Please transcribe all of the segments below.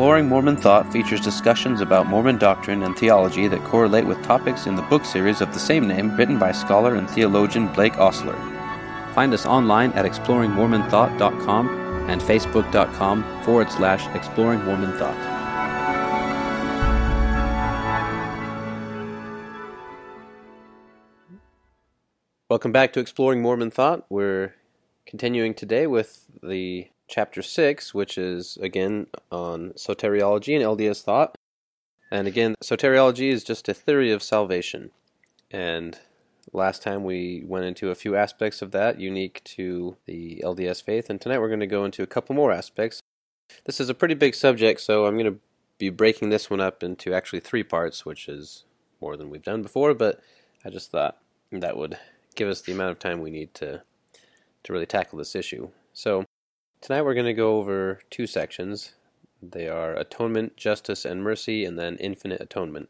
Exploring Mormon Thought features discussions about Mormon doctrine and theology that correlate with topics in the book series of the same name written by scholar and theologian Blake Ostler. Find us online at exploringmormonthought.com and facebook.com forward slash exploring Mormon Thought. Welcome back to Exploring Mormon Thought. We're continuing today with the chapter 6, which is again on soteriology and LDS thought. And again, soteriology is just a theory of salvation. And last time we went into a few aspects of that unique to the LDS faith, and tonight we're going to go into a couple more aspects. This is a pretty big subject, so I'm going to be breaking this one up into actually three parts, which is more than we've done before, but I just thought that would give us the amount of time we need to to really tackle this issue. So, Tonight we're going to go over two sections. They are atonement, justice, and mercy, and then infinite atonement.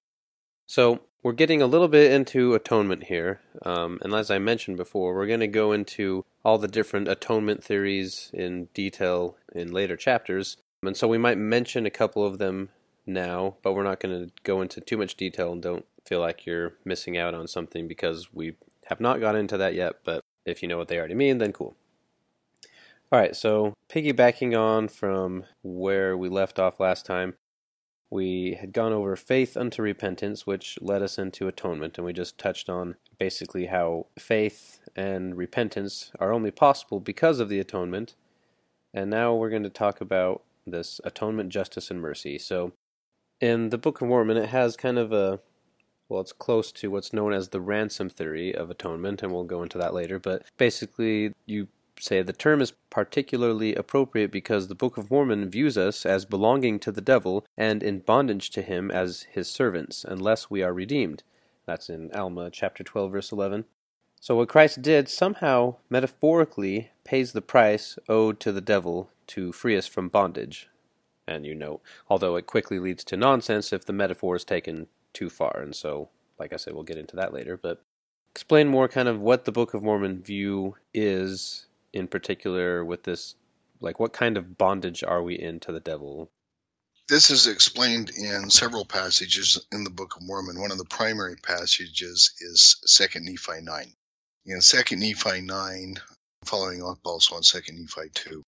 So we're getting a little bit into atonement here, um, and as I mentioned before, we're going to go into all the different atonement theories in detail in later chapters, and so we might mention a couple of them now, but we're not going to go into too much detail and don't feel like you're missing out on something because we have not got into that yet, but if you know what they already mean, then cool. All right, so piggybacking on from where we left off last time, we had gone over faith unto repentance, which led us into atonement, and we just touched on basically how faith and repentance are only possible because of the atonement. And now we're going to talk about this atonement, justice, and mercy. So, in the Book of Mormon, it has kind of a well, it's close to what's known as the ransom theory of atonement, and we'll go into that later. But basically, you say the term is particularly appropriate because the Book of Mormon views us as belonging to the devil and in bondage to him as his servants, unless we are redeemed. That's in Alma chapter 12, verse 11. So, what Christ did somehow, metaphorically, pays the price owed to the devil to free us from bondage. And you know, although it quickly leads to nonsense if the metaphor is taken too far, and so, like I said, we'll get into that later. But explain more kind of what the Book of Mormon view is in particular with this like what kind of bondage are we in to the devil? This is explained in several passages in the book of mormon. One of the primary passages is second nephi 9 in second nephi 9 following up also on second nephi 2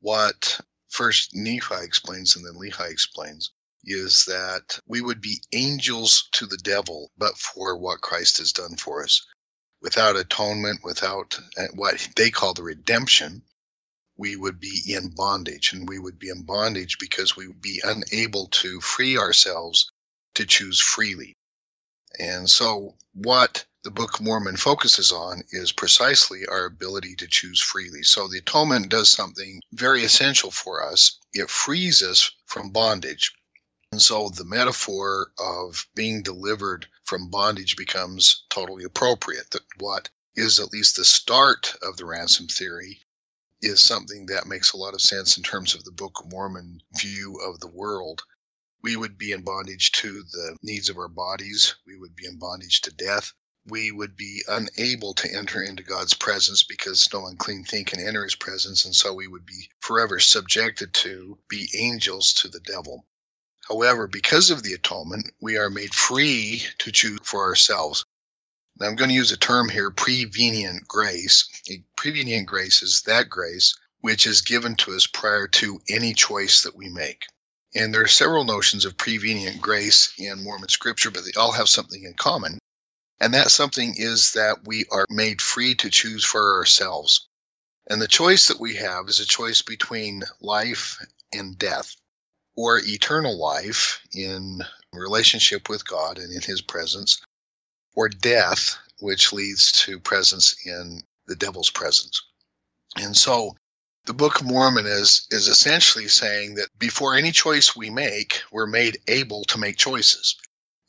what first nephi explains and then lehi explains is that we would be angels to the devil but for what christ has done for us without atonement, without uh, what they call the redemption, we would be in bondage. And we would be in bondage because we would be unable to free ourselves to choose freely. And so, what the Book of Mormon focuses on is precisely our ability to choose freely. So, the atonement does something very essential for us. It frees us from bondage. And so the metaphor of being delivered from bondage becomes totally appropriate. That what is at least the start of the ransom theory is something that makes a lot of sense in terms of the Book of Mormon view of the world. We would be in bondage to the needs of our bodies, we would be in bondage to death. We would be unable to enter into God's presence because no unclean thing can enter his presence, and so we would be forever subjected to be angels to the devil. However, because of the atonement, we are made free to choose for ourselves. Now, I'm going to use a term here, prevenient grace. A prevenient grace is that grace which is given to us prior to any choice that we make. And there are several notions of prevenient grace in Mormon scripture, but they all have something in common. And that something is that we are made free to choose for ourselves. And the choice that we have is a choice between life and death or eternal life in relationship with God and in His presence, or death, which leads to presence in the devil's presence. And so the Book of Mormon is, is essentially saying that before any choice we make, we're made able to make choices.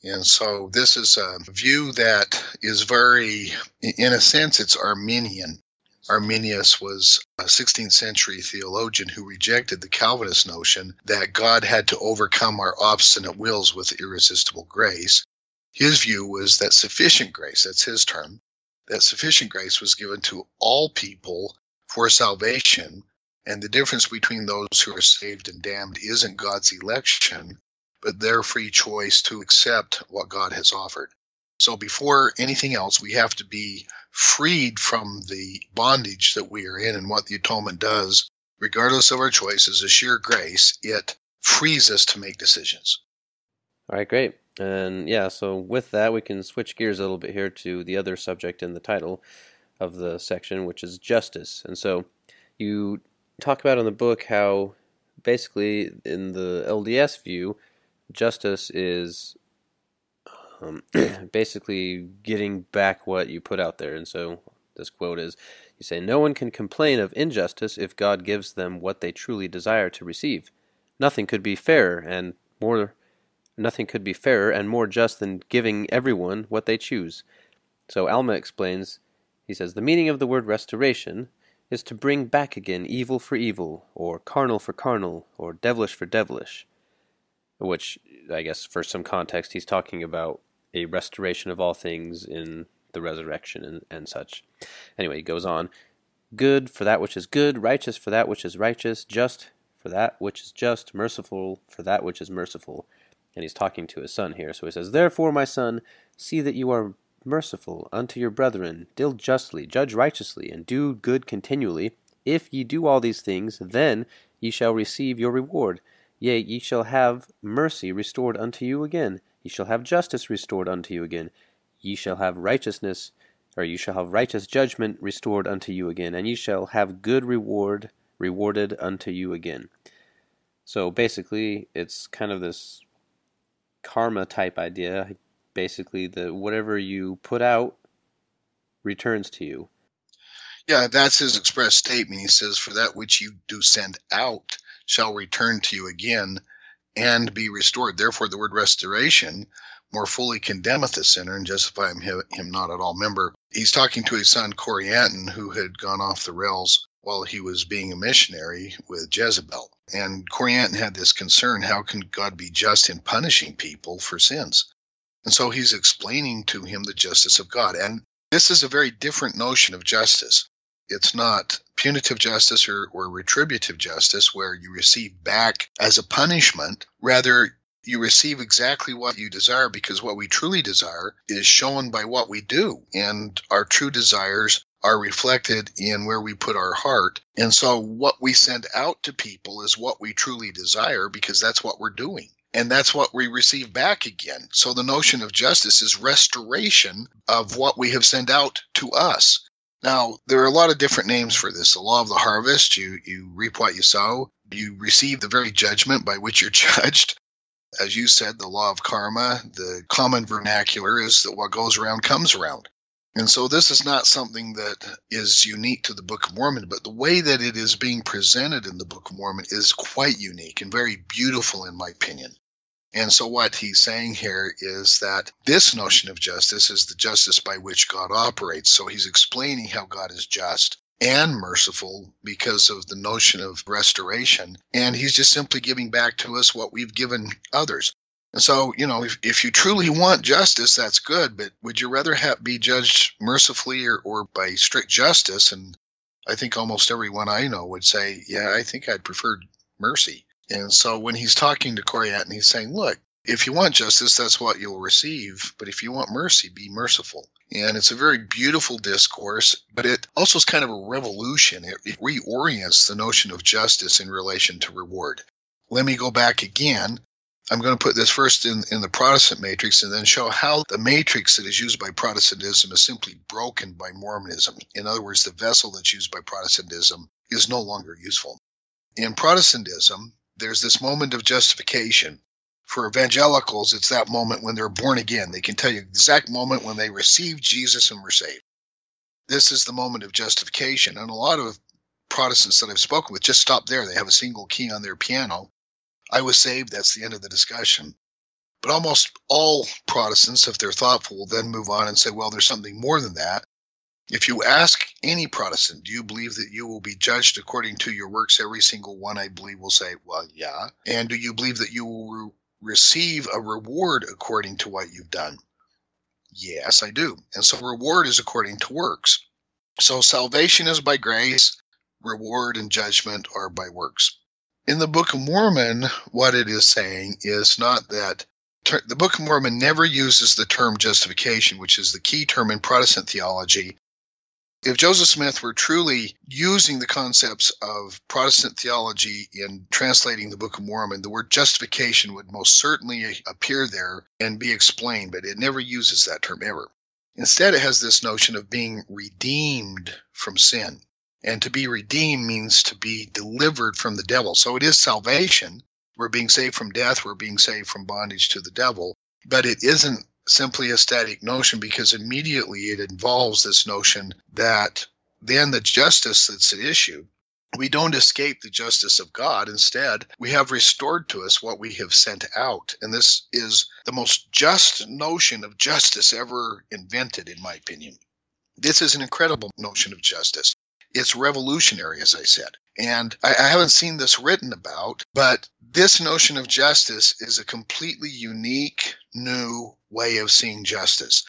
And so this is a view that is very, in a sense, it's Arminian. Arminius was a 16th century theologian who rejected the Calvinist notion that God had to overcome our obstinate wills with irresistible grace. His view was that sufficient grace, that's his term, that sufficient grace was given to all people for salvation, And the difference between those who are saved and damned isn't God's election, but their free choice to accept what God has offered. So before anything else, we have to be freed from the bondage that we are in and what the atonement does, regardless of our choices, a sheer grace, it frees us to make decisions. All right, great. And yeah, so with that, we can switch gears a little bit here to the other subject in the title of the section, which is justice. And so you talk about in the book how basically, in the LDS view, justice is um, basically getting back what you put out there. And so this quote is You say, No one can complain of injustice if God gives them what they truly desire to receive. Nothing could be fairer and more. Nothing could be fairer and more just than giving everyone what they choose. So Alma explains, he says, the meaning of the word restoration is to bring back again evil for evil, or carnal for carnal, or devilish for devilish. Which, I guess, for some context, he's talking about a restoration of all things in the resurrection and, and such. Anyway, he goes on good for that which is good, righteous for that which is righteous, just for that which is just, merciful for that which is merciful. And he's talking to his son here. So he says, Therefore, my son, see that you are merciful unto your brethren, deal justly, judge righteously, and do good continually. If ye do all these things, then ye shall receive your reward. Yea, ye shall have mercy restored unto you again Ye shall have justice restored unto you again. Ye shall have righteousness, or ye shall have righteous judgment restored unto you again, and ye shall have good reward rewarded unto you again. So basically, it's kind of this karma type idea. Basically, the whatever you put out returns to you. Yeah, that's his express statement. He says, "For that which you do send out shall return to you again." And be restored. Therefore, the word restoration more fully condemneth the sinner and justify him, him not at all. Remember, he's talking to his son Corianton, who had gone off the rails while he was being a missionary with Isabel. And Corianton had this concern how can God be just in punishing people for sins? And so he's explaining to him the justice of God. And this is a very different notion of justice. It's not punitive justice or, or retributive justice where you receive back as a punishment. Rather, you receive exactly what you desire because what we truly desire is shown by what we do. And our true desires are reflected in where we put our heart. And so what we send out to people is what we truly desire because that's what we're doing. And that's what we receive back again. So the notion of justice is restoration of what we have sent out to us. Now, there are a lot of different names for this. The law of the harvest, you, you reap what you sow. You receive the very judgment by which you're judged. As you said, the law of karma, the common vernacular is that what goes around comes around. And so this is not something that is unique to the Book of Mormon, but the way that it is being presented in the Book of Mormon is quite unique and very beautiful, in my opinion. And so, what he's saying here is that this notion of justice is the justice by which God operates. So, he's explaining how God is just and merciful because of the notion of restoration. And he's just simply giving back to us what we've given others. And so, you know, if, if you truly want justice, that's good. But would you rather have, be judged mercifully or, or by strict justice? And I think almost everyone I know would say, yeah, I think I'd prefer mercy. And so when he's talking to Corianton, he's saying, look, if you want justice, that's what you'll receive. But if you want mercy, be merciful. And it's a very beautiful discourse, but it also is kind of a revolution. It, it reorients the notion of justice in relation to reward. Let me go back again. I'm going to put this first in, in the Protestant matrix and then show how the matrix that is used by Protestantism is simply broken by Mormonism. In other words, the vessel that's used by Protestantism is no longer useful. In Protestantism, there's this moment of justification. For evangelicals, it's that moment when they're born again. They can tell you the exact moment when they received Jesus and were saved. This is the moment of justification. And a lot of Protestants that I've spoken with just stop there. They have a single key on their piano. I was saved. That's the end of the discussion. But almost all Protestants, if they're thoughtful, will then move on and say, well, there's something more than that. If you ask any Protestant, do you believe that you will be judged according to your works? Every single one, I believe, will say, well, yeah. And do you believe that you will re- receive a reward according to what you've done? Yes, I do. And so reward is according to works. So salvation is by grace. reward and judgment are by works. In the Book of Mormon, what it is saying is not that the Book of Mormon never uses the term justification, which is the key term in Protestant theology. If Joseph Smith were truly using the concepts of Protestant theology in translating the Book of Mormon, the word justification would most certainly appear there and be explained, but it never uses that term ever. Instead, it has this notion of being redeemed from sin. And to be redeemed means to be delivered from the devil. So it is salvation. We're being saved from death. We're being saved from bondage to the devil. But it isn't simply a static notion because immediately it involves this notion that then the justice that's at issue, we don't escape the justice of God. Instead, we have restored to us what we have sent out. And this is the most just notion of justice ever invented, in my opinion. This is an incredible notion of justice. It's revolutionary, as I said. And I, I, haven't seen this written about, but this notion of justice is a completely unique, new way of seeing justice.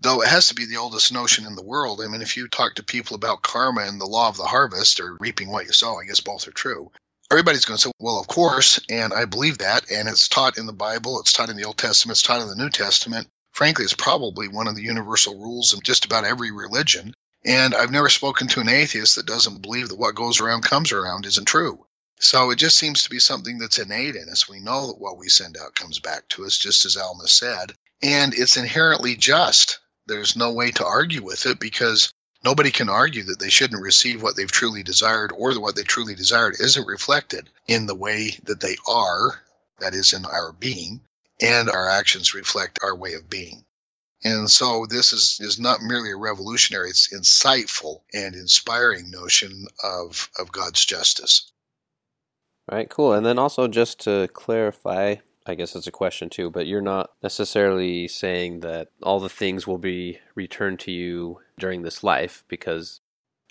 Though it has to be the oldest notion in the world. I mean, if you talk to people about karma and the law of the harvest or reaping what you sow, I guess both are true. Everybody's going to say, well, of course. And I believe that. And it's taught in the Bible, it's taught in the Old Testament, it's taught in the New Testament. Frankly, it's probably one of the universal rules in just about every religion. And I've never spoken to an atheist that doesn't believe that what goes around comes around isn't true. So it just seems to be something that's innate in us. We know that what we send out comes back to us, just as Alma said, and it's inherently just. There's no way to argue with it because nobody can argue that they shouldn't receive what they've truly desired or that what they truly desired isn't reflected in the way that they are, that is, in our being, and our actions reflect our way of being. And so this is, is not merely a revolutionary, it's insightful and inspiring notion of, of God's justice. All right, cool. And then also just to clarify, I guess it's a question too, but you're not necessarily saying that all the things will be returned to you during this life because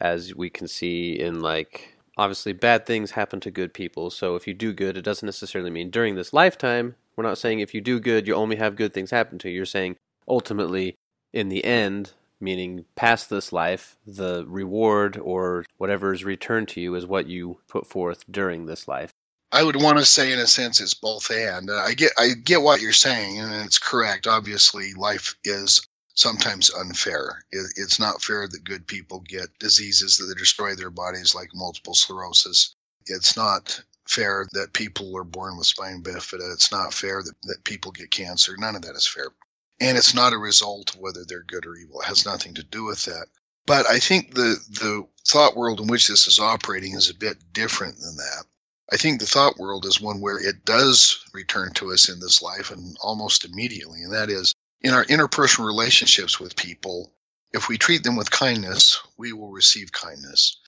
as we can see in like obviously bad things happen to good people. So if you do good, it doesn't necessarily mean during this lifetime. We're not saying if you do good, you only have good things happen to you. You're saying ultimately, in the end, meaning past this life, the reward or whatever is returned to you is what you put forth during this life. I would want to say, in a sense, it's both and. I get, I get what you're saying, and it's correct. Obviously, life is sometimes unfair. It, it's not fair that good people get diseases that destroy their bodies, like multiple sclerosis. It's not fair that people are born with spina bifida. It's not fair that, that people get cancer. None of that is fair and it's not a result of whether they're good or evil. It has nothing to do with that. But I think the the thought world in which this is operating is a bit different than that. I think the thought world is one where it does return to us in this life and almost immediately, and that is in our interpersonal relationships with people. If we treat them with kindness, we will receive kindness.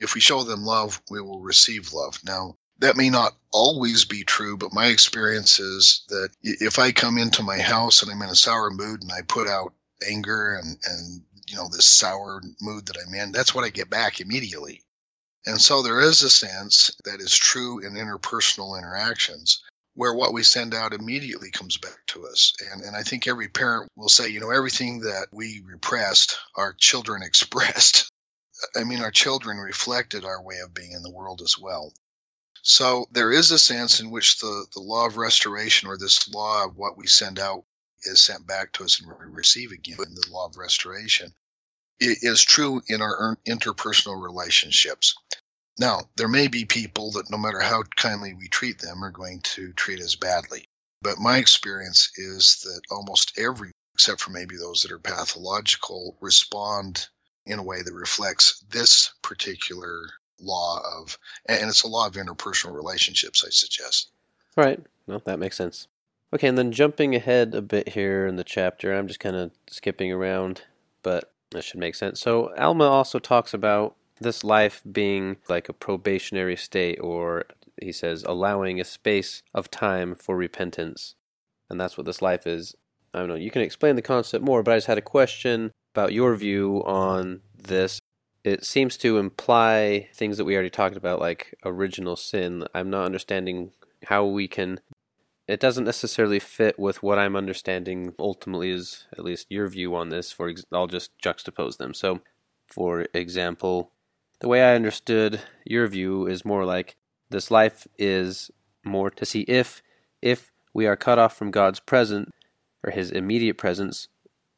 If we show them love, we will receive love. Now, that may not always be true, but my experience is that if I come into my house and I'm in a sour mood and I put out anger and, and you know, this sour mood that I'm in, that's what I get back immediately. And so there is a sense that is true in interpersonal interactions where what we send out immediately comes back to us. And, and I think every parent will say, you know, everything that we repressed, our children expressed. I mean, our children reflected our way of being in the world as well. So there is a sense in which the, the law of restoration or this law of what we send out is sent back to us and we receive again, the law of restoration, it is true in our interpersonal relationships. Now, there may be people that no matter how kindly we treat them are going to treat us badly. But my experience is that almost every, except for maybe those that are pathological, respond in a way that reflects this particular law of, and it's a law of interpersonal relationships, I suggest. Right. No, that makes sense. Okay, and then jumping ahead a bit here in the chapter, I'm just kind of skipping around, but that should make sense. So, Alma also talks about this life being like a probationary state, or he says, allowing a space of time for repentance. And that's what this life is. I don't know, you can explain the concept more, but I just had a question about your view on this it seems to imply things that we already talked about, like original sin. I'm not understanding how we can. It doesn't necessarily fit with what I'm understanding. Ultimately, is at least your view on this. For ex- I'll just juxtapose them. So, for example, The way I understood your view is more like this life is more to see if if we are cut off from God's presence or his immediate presence,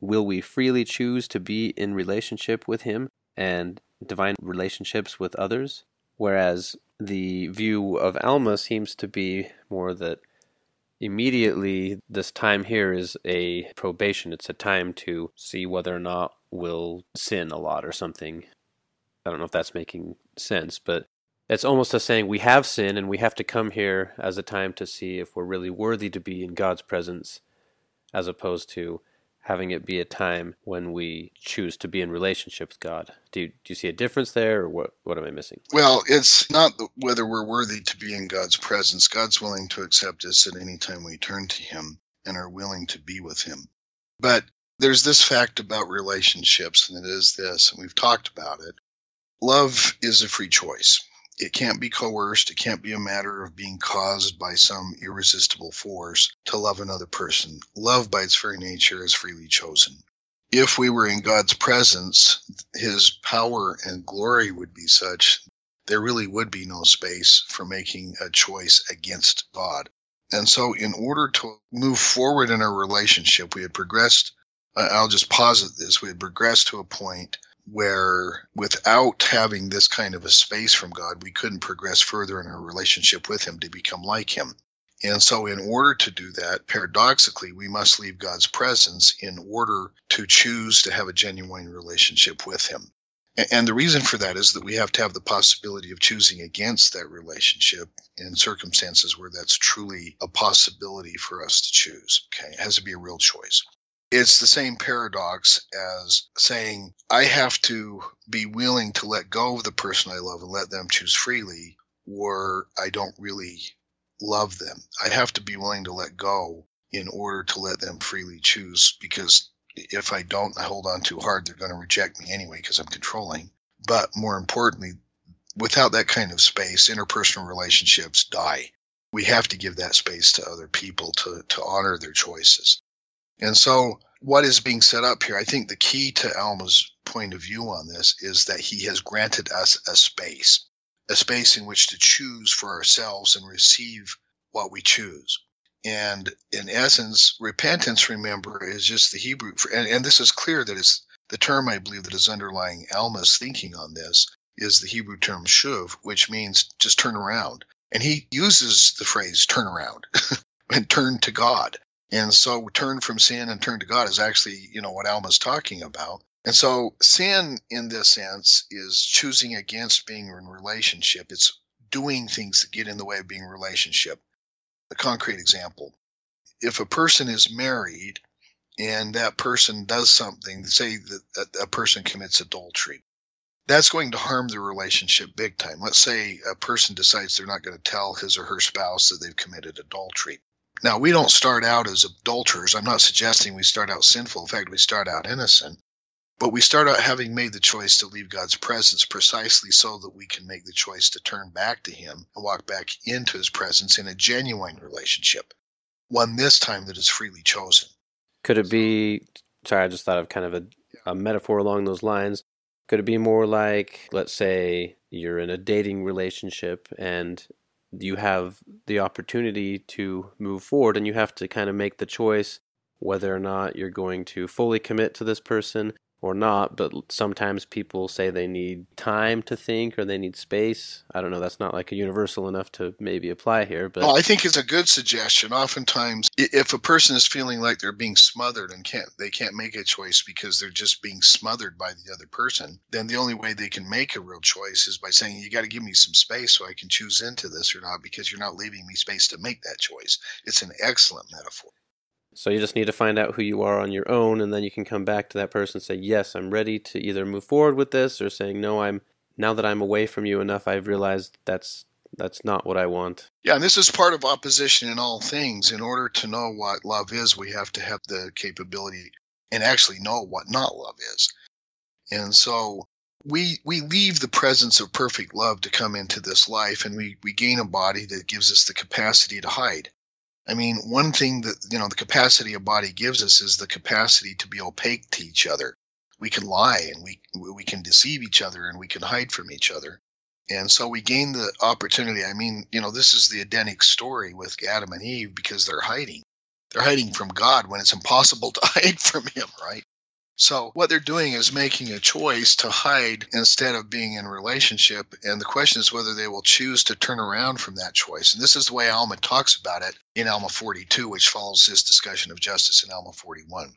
will we freely choose to be in relationship with him and divine relationships with others? Whereas the view of Alma seems to be more that immediately this time here is a probation. It's a time to see whether or not we'll sin a lot or something. I don't know if that's making sense, but it's almost a saying we have sin and we have to come here as a time to see if we're really worthy to be in God's presence, as opposed to having it be a time when we choose to be in relationship with God. Do you, do you see a difference there, or what, what am I missing? Well, it's not whether we're worthy to be in God's presence. God's willing to accept us at any time we turn to Him and are willing to be with Him. But there's this fact about relationships, and it is this, and we've talked about it. Love is a free choice. It can't be coerced. It can't be a matter of being caused by some irresistible force to love another person. Love, by its very nature, is freely chosen. If we were in God's presence, his power and glory would be such there really would be no space for making a choice against God. And so, in order to move forward in our relationship, we had progressed. Uh, I'll just posit this. We had progressed to a point where without having this kind of a space from God, we couldn't progress further in our relationship with Him to become like Him. And so, in order to do that, paradoxically, we must leave God's presence in order to choose to have a genuine relationship with Him. And the reason for that is that we have to have the possibility of choosing against that relationship in circumstances where that's truly a possibility for us to choose. Okay. It has to be a real choice. It's the same paradox as saying, I have to be willing to let go of the person I love and let them choose freely, or I don't really love them. I have to be willing to let go in order to let them freely choose because if I don't, I hold on too hard, they're going to reject me anyway because I'm controlling. But more importantly, without that kind of space, interpersonal relationships die. We have to give that space to other people to, to honor their choices. And so, what is being set up here, I think the key to Alma's point of view on this is that he has granted us a space, a space in which to choose for ourselves and receive what we choose. And in essence, repentance, remember, is just the Hebrew, and, and this is clear that it's the term I believe that is underlying Alma's thinking on this is the Hebrew term shuv, which means just turn around. And he uses the phrase turn around and turn to God. And so turn from sin and turn to God is actually, you know, what Alma's talking about. And so sin in this sense is choosing against being in relationship. It's doing things that get in the way of being in relationship. A concrete example. If a person is married and that person does something, say that a person commits adultery, that's going to harm the relationship big time. Let's say a person decides they're not going to tell his or her spouse that they've committed adultery. Now, we don't start out as adulterers. I'm not suggesting we start out sinful. In fact, we start out innocent. But we start out having made the choice to leave God's presence precisely so that we can make the choice to turn back to Him and walk back into His presence in a genuine relationship, one this time that is freely chosen. Could it be? Sorry, I just thought of kind of a, a metaphor along those lines. Could it be more like, let's say, you're in a dating relationship and you have the opportunity to move forward and you have to kind of make the choice whether or not you're going to fully commit to this person or not, but sometimes people say they need time to think or they need space. I don't know, that's not like a universal enough to maybe apply here, but well, I think it's a good suggestion. Oftentimes if a person is feeling like they're being smothered and can't they can't make a choice because they're just being smothered by the other person, then the only way they can make a real choice is by saying you got to give me some space so I can choose into this or not because you're not leaving me space to make that choice. It's an excellent metaphor. So you just need to find out who you are on your own, and then you can come back to that person and say, "Yes, I'm ready to either move forward with this," or saying, "No, I'm now that I'm away from you enough, I've realized that's that's not what I want." Yeah, and this is part of opposition in all things. In order to know what love is, we have to have the capability and actually know what not love is. And so we we leave the presence of perfect love to come into this life, and we we gain a body that gives us the capacity to hide. I mean, one thing that, you know, the capacity a body gives us is the capacity to be opaque to each other. we can lie and we we can deceive each other and we can hide from each other. And so we gain the opportunity. I mean, you know, this is the Edenic story with Adam and Eve because they're hiding. They're hiding from God when it's impossible to hide from Him, right? So what they're doing is making a choice to hide instead of being in relationship. And the question is whether they will choose to turn around from that choice. And this is the way Alma talks about it in Alma 42, which follows his discussion of justice in Alma 41.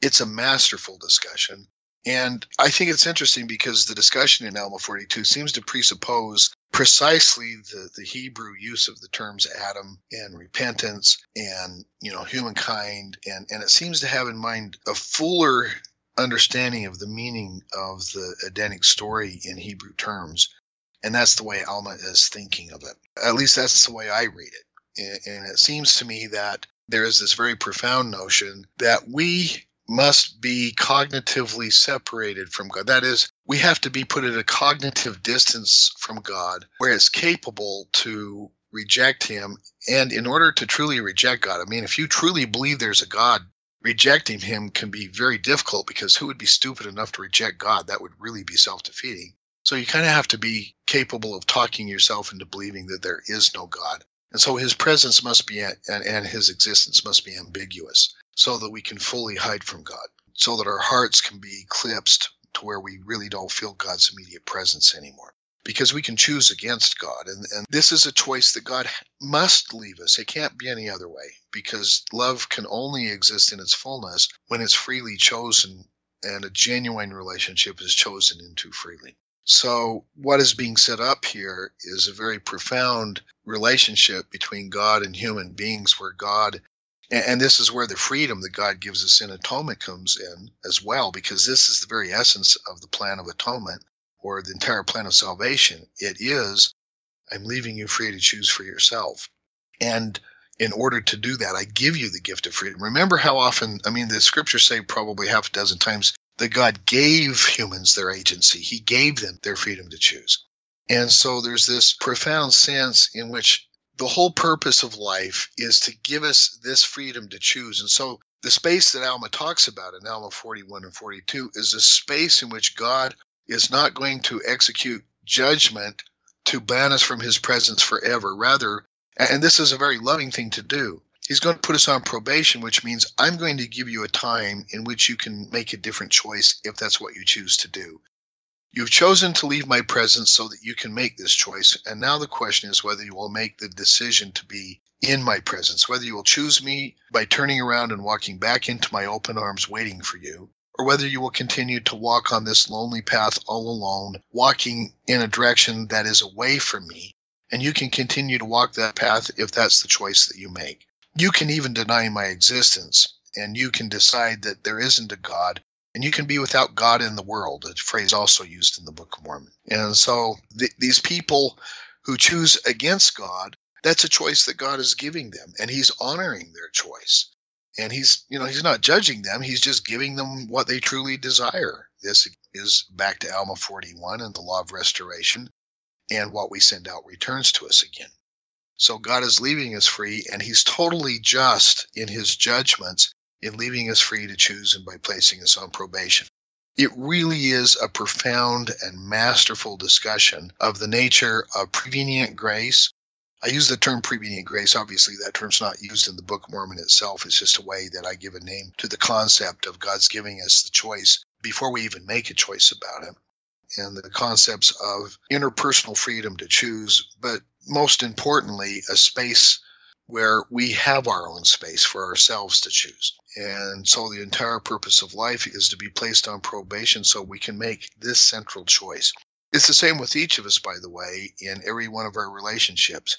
It's a masterful discussion. And I think it's interesting because the discussion in Alma 42 seems to presuppose precisely the, the Hebrew use of the terms Adam and repentance and, you know, humankind. And, and it seems to have in mind a fuller understanding of the meaning of the Edenic story in Hebrew terms. And that's the way Alma is thinking of it. At least that's the way I read it. And it seems to me that there is this very profound notion that we must be cognitively separated from God. That is, we have to be put at a cognitive distance from God where it's capable to reject Him. And in order to truly reject God, I mean, if you truly believe there's a God, rejecting him can be very difficult because who would be stupid enough to reject God? That would really be self defeating. So you kind of have to be capable of talking yourself into believing that there is no God. And so his presence must be, and, and his existence must be ambiguous so that we can fully hide from God, so that our hearts can be eclipsed to where we really don't feel God's immediate presence anymore because we can choose against God. And, and this is a choice that God must leave us. It can't be any other way because love can only exist in its fullness when it's freely chosen and a genuine relationship is chosen into freely. So, what is being set up here is a very profound relationship between God and human beings where God and this is where the freedom that God gives us in atonement comes in as well, because this is the very essence of the plan of atonement or the entire plan of salvation. It is, I'm leaving you free to choose for yourself. And in order to do that, I give you the gift of freedom. Remember how often, I mean, the scriptures say probably half a dozen times that God gave humans their agency, He gave them their freedom to choose. And so there's this profound sense in which the whole purpose of life is to give us this freedom to choose. And so the space that Alma talks about in Alma 41 and 42 is a space in which God is not going to execute judgment to ban us from his presence forever. Rather, and this is a very loving thing to do, he's going to put us on probation, which means I'm going to give you a time in which you can make a different choice if that's what you choose to do. You've chosen to leave my presence so that you can make this choice. And now the question is whether you will make the decision to be in my presence, whether you will choose me by turning around and walking back into my open arms waiting for you, or whether you will continue to walk on this lonely path all alone, walking in a direction that is away from me. And you can continue to walk that path if that's the choice that you make. You can even deny my existence, and you can decide that there isn't a God, and you can be without God in the world, a phrase also used in the Book of Mormon. And so th- these people who choose against God, that's a choice that God is giving them, and He's honoring their choice and he's you know he's not judging them. He's just giving them what they truly desire. This is back to alma 41 and the law of restoration and what we send out returns to us again. So god is leaving us free and he's totally just in his judgments in leaving us free to choose and by placing us on probation. It really is a profound and masterful discussion of the nature of prevenient grace I use the term prevenient grace. Obviously, that term's not used in the Book of Mormon itself. It's just a way that I give a name to the concept of God's giving us the choice before we even make a choice about Him. And the concepts of interpersonal freedom to choose, but most importantly, a space where we have our own space for ourselves to choose. And so the entire purpose of life is to be placed on probation so we can make this central choice. It's the same with each of us, by the way, in every one of our relationships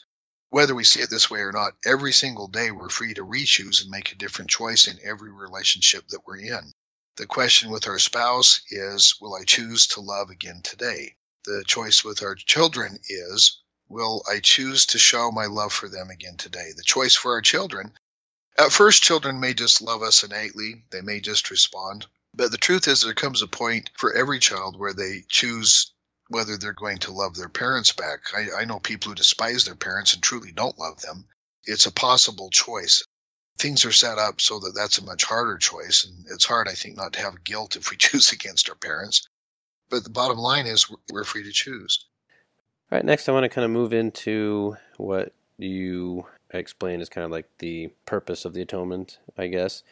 whether we see it this way or not, every single day we're free to re-choose and make a different choice in every relationship that we're in. The question with our spouse is, will I choose to love again today? The choice with our children is, will I choose to show my love for them again today? The choice for our children, at first, children may just love us innately, they may just respond. But the truth is, there comes a point for every child where they choose whether they're going to love their parents back. I, I know people who despise their parents and truly don't love them. It's a possible choice. things are set up so that that's a much harder choice. And it's hard, I think, not to have guilt if we choose against our parents. But the bottom line is we're free to choose. All right, next I want to kind of move into what you explain is kind of like the purpose of the atonement, I guess.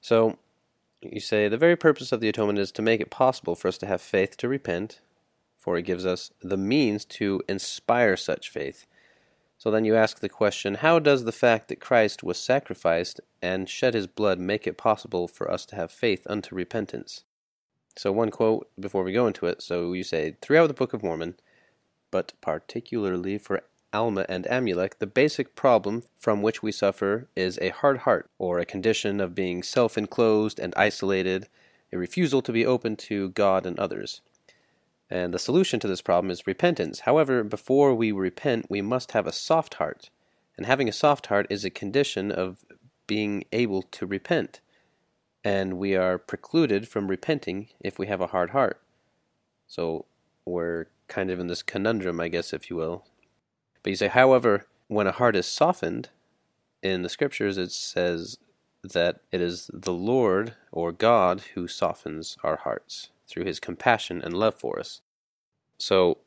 So you say the very purpose of the atonement is to make it possible for us to have faith to repent, for it gives us the means to inspire such faith. So then you ask the question how does the fact that Christ was sacrificed and shed his blood make it possible for us to have faith unto repentance? So, one quote before we go into it. So, you say, throughout the Book of Mormon, but particularly for Alma and Amulek, the basic problem from which we suffer is a hard heart, or a condition of being self enclosed and isolated, a refusal to be open to God and others. And the solution to this problem is repentance. However, before we repent, we must have a soft heart. And having a soft heart is a condition of being able to repent. And we are precluded from repenting if we have a hard heart. So we're kind of in this conundrum, I guess, if you will, but you say, however, when a heart is softened, in the scriptures it says that it is the Lord or God who softens our hearts through his compassion and love for us. So,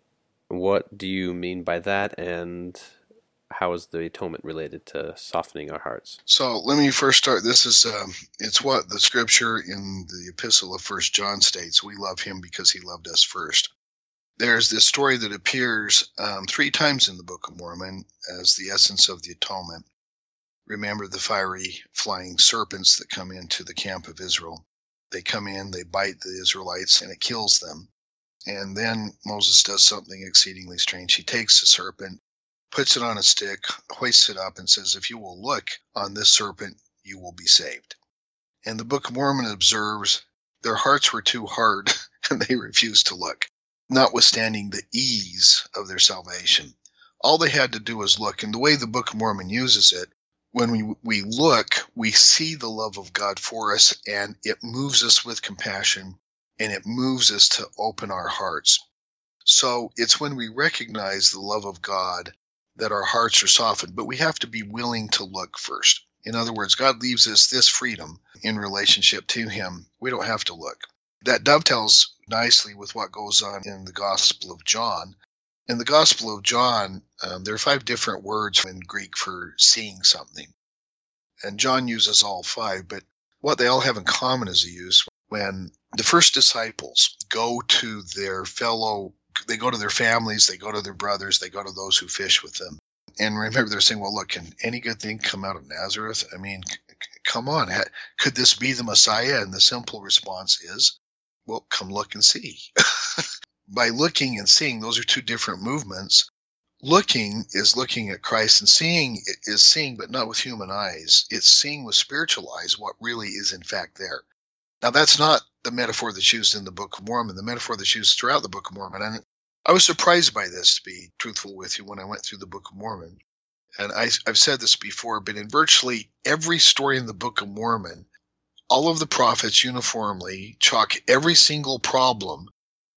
what do you mean by that, and how is the atonement related to softening our hearts? So let me first start. This is um, it's what the scripture in the epistle of First John states: "We love him because he loved us first there's this story that appears um, three times in the Book of Mormon as the essence of the atonement. Remember the fiery flying serpents that come into the camp of Israel. They come in, they bite the Israelites, and it kills them. And then Moses does something exceedingly strange. He takes the serpent, puts it on a stick, hoists it up, and says, If you will look on this serpent, you will be saved. And the Book of Mormon observes their hearts were too hard and they refused to look notwithstanding the ease of their salvation. All they had to do was look. And the way the Book of Mormon uses it, when we, we look, we see the love of God for us, and it moves us with compassion and it moves us to open our hearts. So it's when we recognize the love of God that our hearts are softened, but we have to be willing to look first. In other words, God leaves us this freedom in relationship to Him. We don't have to look. That dovetails nicely with what goes on in the Gospel of John. In the Gospel of John, um, there are five different words in Greek for seeing something. And John uses all five, but what they all have in common is a use when the first disciples go to their fellow, they go to their families, they go to their brothers, they go to those who fish with them. And remember, they're saying, well, look, can any good thing come out of Nazareth? I mean, come on, could this be the Messiah? And the simple response is, well, come look and see. By looking and seeing, those are two different movements. Looking is looking at Christ, and seeing is seeing, but not with human eyes. It's seeing with spiritual eyes what really is in fact there. Now, that's not the metaphor that's used in the Book of Mormon, the metaphor that's used throughout the Book of Mormon. And I was surprised by this, to be truthful with you, when I went through the Book of Mormon. And I, have said this before, but in virtually every story in the Book of Mormon, all of the prophets uniformly chalk every single problem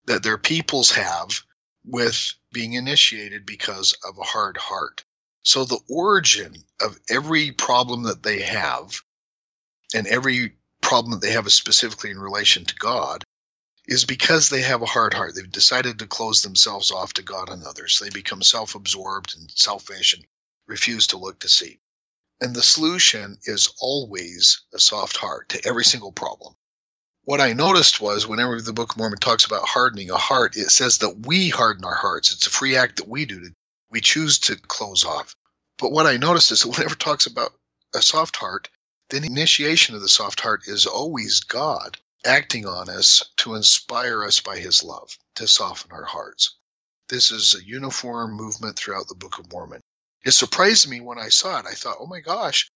that their peoples have with being initiated because of a hard heart. So the origin of every problem that they have and every problem that they have is specifically in relation to God is because they have a hard heart. They've decided to close themselves off to God and others. They become self absorbed and selfish and refuse to look to see. And the solution is always a soft heart to every single problem. What I noticed was whenever the Book of Mormon talks about hardening a heart, it says that we harden our hearts. It's a free act that we do. To, we choose to close off. But what I noticed is that whenever it talks about a soft heart, then the initiation of the soft heart is always God acting on us to inspire us by his love, to soften our hearts. This is a uniform movement throughout the Book of Mormon it surprised me when I saw it. I thought, oh my gosh,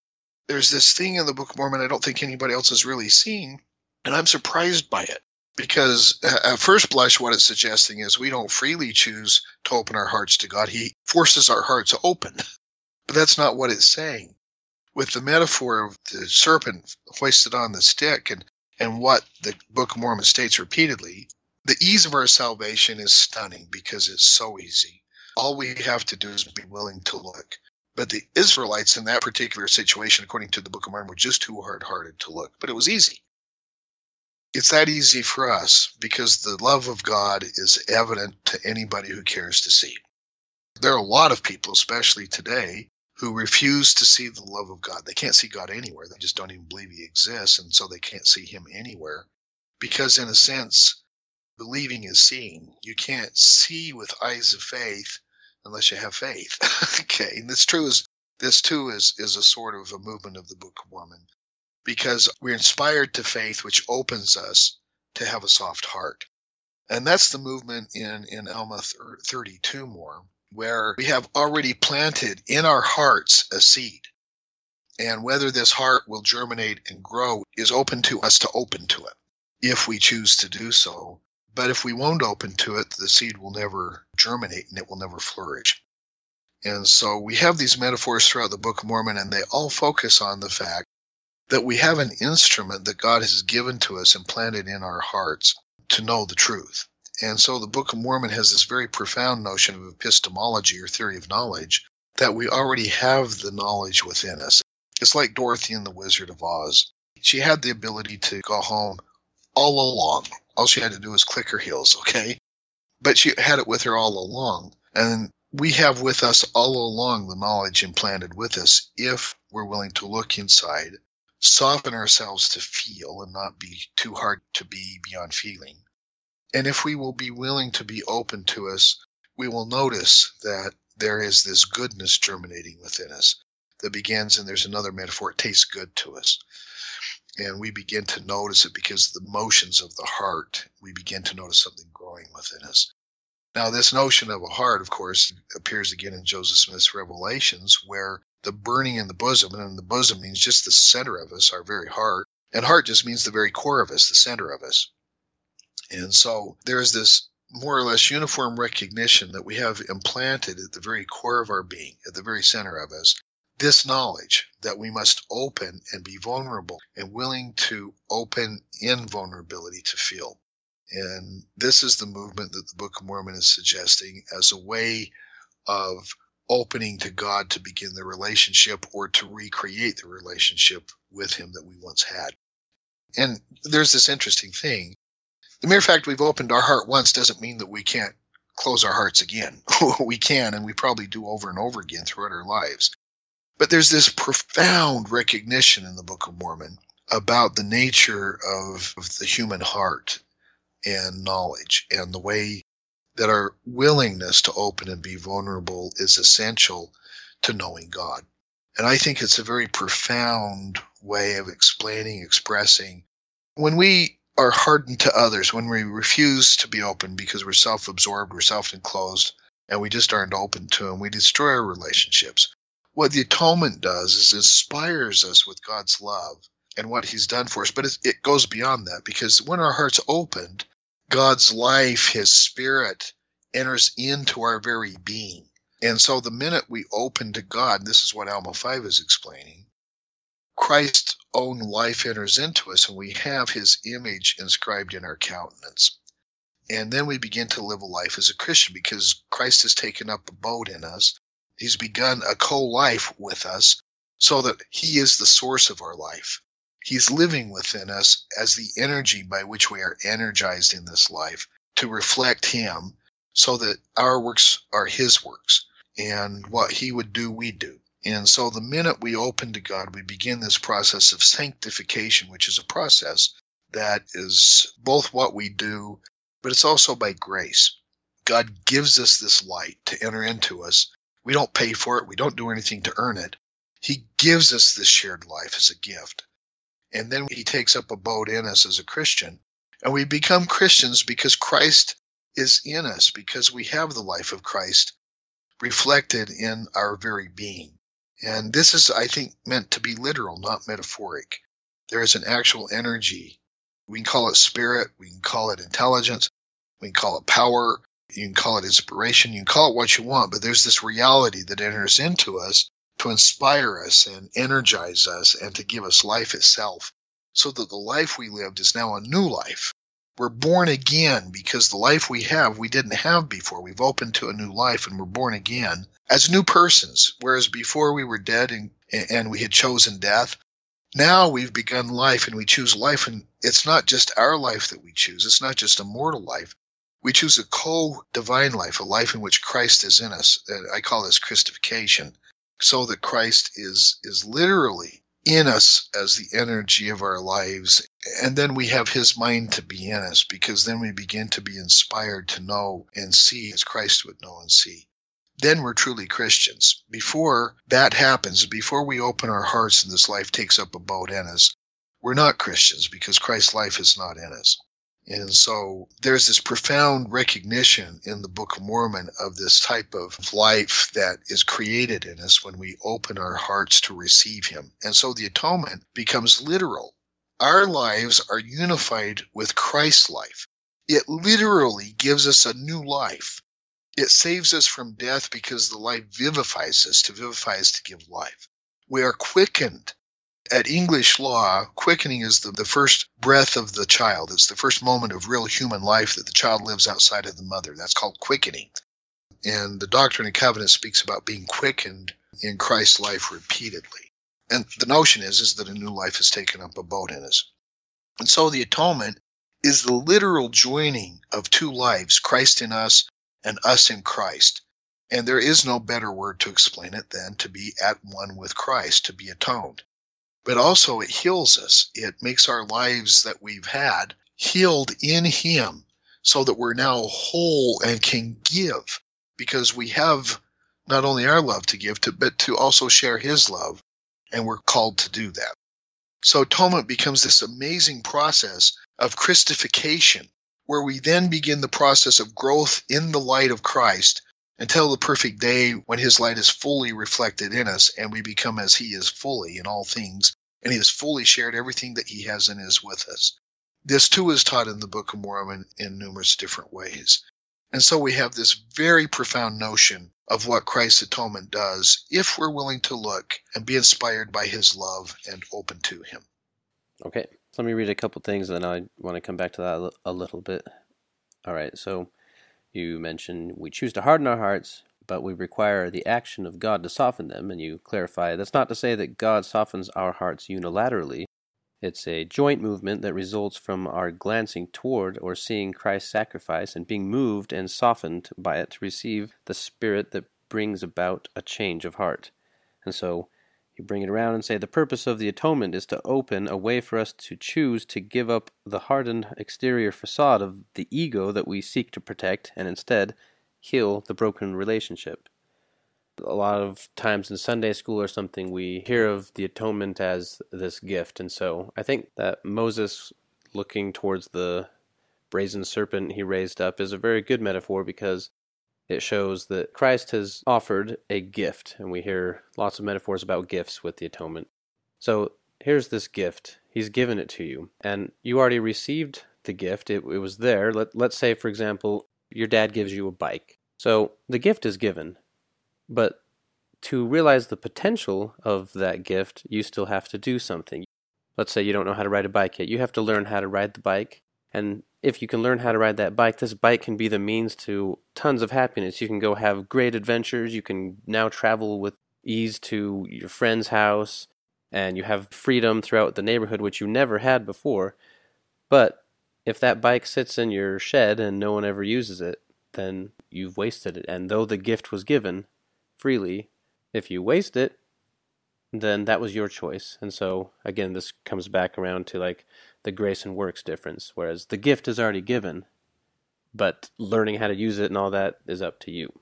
there's this thing in the Book of Mormon I don't think anybody else has really seen, and I'm surprised by it. Because uh, at first blush, what it's suggesting is we don't freely choose to open our hearts to God. He forces our hearts open. But that's not what it's saying. With the metaphor of the serpent hoisted on the stick and, and what the Book of Mormon states repeatedly, the ease of our salvation is stunning because it's so easy. All we have to do is be willing to look. But the Israelites in that particular situation, according to the Book of Mormon, were just too hard hearted to look. But it was easy. It's that easy for us because the love of God is evident to anybody who cares to see. There are a lot of people, especially today, who refuse to see the love of God. They can't see God anywhere. They just don't even believe He exists, and so they can't see Him anywhere. Because, in a sense, believing is seeing. You can't see with eyes of faith unless you have faith. okay, and this true is this too is is a sort of a movement of the Book of Mormon, because we're inspired to faith, which opens us to have a soft heart, and that's the movement in in Alma 32 more, where we have already planted in our hearts a seed. And whether this heart will germinate and grow is open to us to open to it if we choose to do so. But if we won't open to it, the seed will never germinate and it will never flourish. And so we have these metaphors throughout the Book of Mormon, and they all focus on the fact that we have an instrument that God has given to us and planted in our hearts to know the truth. And so the Book of Mormon has this very profound notion of epistemology or theory of knowledge that we already have the knowledge within us. It's like Dorothy and the Wizard of Oz. She had the ability to go home all along. All she had to do was click her heels, okay? But she had it with her all along. And we have with us all along the knowledge implanted with us if we're willing to look inside, soften ourselves to feel and not be too hard to be beyond feeling. And if we will be willing to be open to us, we will notice that there is this goodness germinating within us that begins, and there's another metaphor, it tastes good to us and we begin to notice it because the motions of the heart, we begin to notice something growing within us. Now, this notion of a heart, of course, appears again in Joseph Smith's Revelations, where the burning in the bosom, and the bosom means just the center of us, our very heart, and heart just means the very core of us, the center of us. And so there's this more or less uniform recognition that we have implanted at the very core of our being, at the very center of us, this knowledge that we must open and be vulnerable and willing to open in vulnerability to feel. And this is the movement that the Book of Mormon is suggesting as a way of opening to God to begin the relationship or to recreate the relationship with Him that we once had. And there's this interesting thing. The mere fact we've opened our heart once doesn't mean that we can't close our hearts again. we can, and we probably do over and over again throughout our lives. But there's this profound recognition in the Book of Mormon about the nature of, of the human heart and knowledge and the way that our willingness to open and be vulnerable is essential to knowing God. And I think it's a very profound way of explaining, expressing. When we are hardened to others, when we refuse to be open because we're self absorbed, we're self enclosed, and we just aren't open to them, we destroy our relationships what the atonement does is inspires us with God's love and what He's done for us. But it goes beyond that because when our hearts opened, God's life, His Spirit, enters into our very being. And so the minute we open to God, this is what Alma 5 is explaining, Christ's own life enters into us and we have His image inscribed in our countenance. And then we begin to live a life as a Christian because Christ has taken up abode in us He's begun a co life with us so that He is the source of our life. He's living within us as the energy by which we are energized in this life to reflect Him so that our works are His works and what He would do, we do. And so the minute we open to God, we begin this process of sanctification, which is a process that is both what we do, but it's also by grace. God gives us this light to enter into us we don't pay for it. We don't do anything to earn it. He gives us this shared life as a gift. And then he takes up abode in us as a Christian. And we become Christians because Christ is in us, because we have the life of Christ reflected in our very being. And this is, I think, meant to be literal, not metaphoric. There is an actual energy. We can call it spirit, we can call it intelligence, we can call it power, you can call it inspiration, you can call it what you want, but there's this reality that enters into us to inspire us and energize us and to give us life itself so that the life we lived is now a new life. We're born again because the life we have, we didn't have before. We've opened to a new life and we're born again as new persons. Whereas before we were dead and, and we had chosen death, now we've begun life and we choose life. And it's not just our life that we choose, it's not just a mortal life. We choose a co divine life, a life in which Christ is in us. I call this Christification, so that Christ is, is literally in us as the energy of our lives. And then we have his mind to be in us because then we begin to be inspired to know and see as Christ would know and see. Then we're truly Christians. Before that happens, before we open our hearts and this life takes up abode in us, we're not Christians because Christ's life is not in us. And so there's this profound recognition in the Book of Mormon of this type of life that is created in us when we open our hearts to receive Him. And so the atonement becomes literal. Our lives are unified with Christ's life. It literally gives us a new life. It saves us from death because the life vivifies us. To vivify is to give life. We are quickened at English law, quickening is the, the first breath of the child. It's the first moment of real human life that the child lives outside of the mother. That's called quickening. And the Doctrine and Covenant speaks about being quickened in Christ's life repeatedly. And the notion is, is that a new life has taken up abode in us. And so the atonement is the literal joining of two lives, Christ in us and us in Christ. And there is no better word to explain it than to be at one with Christ, to be atoned but also it heals us. It makes our lives that we've had healed in Him so that we're now whole and can give because we have not only our love to give to, but to also share His love. And we're called to do that. So atonement becomes this amazing process of Christification where we then begin the process of growth in the light of Christ until the perfect day when his light is fully reflected in us and we become as he is fully in all things and he has fully shared everything that he has and is with us. This too is taught in the Book of Mormon in numerous different ways. And so we have this very profound notion of what Christ's atonement does if we're willing to look and be inspired by his love and open to him. Okay, so let me read a couple things and then I want to come back to that a little bit. All right, so you mentioned we choose to harden our hearts, but we require the action of God to soften them, and you clarify that's not to say that God softens our hearts unilaterally. It's a joint movement that results from our glancing toward or seeing Christ's sacrifice and being moved and softened by it to receive the Spirit that brings about a change of heart. And so you bring it around and say the purpose of the atonement is to open a way for us to choose to give up the hardened exterior facade of the ego that we seek to protect and instead heal the broken relationship. A lot of times in Sunday school or something, we hear of the atonement as this gift. And so I think that Moses looking towards the brazen serpent he raised up is a very good metaphor because it shows that Christ has offered a gift, and we hear lots of metaphors about gifts with the atonement. So here's this gift. He's given it to you, and you already received the gift. It, it was there. Let, let's say, for example, your dad gives you a bike. So the gift is given, but to realize the potential of that gift, you still have to do something. Let's say you don't know how to ride a bike yet. You have to learn how to ride the bike, and if you can learn how to ride that bike, this bike can be the means to tons of happiness. You can go have great adventures. You can now travel with ease to your friend's house, and you have freedom throughout the neighborhood, which you never had before. But if that bike sits in your shed and no one ever uses it, then you've wasted it. And though the gift was given freely, if you waste it, then that was your choice. And so, again, this comes back around to like the grace and works difference, whereas the gift is already given, but learning how to use it and all that is up to you.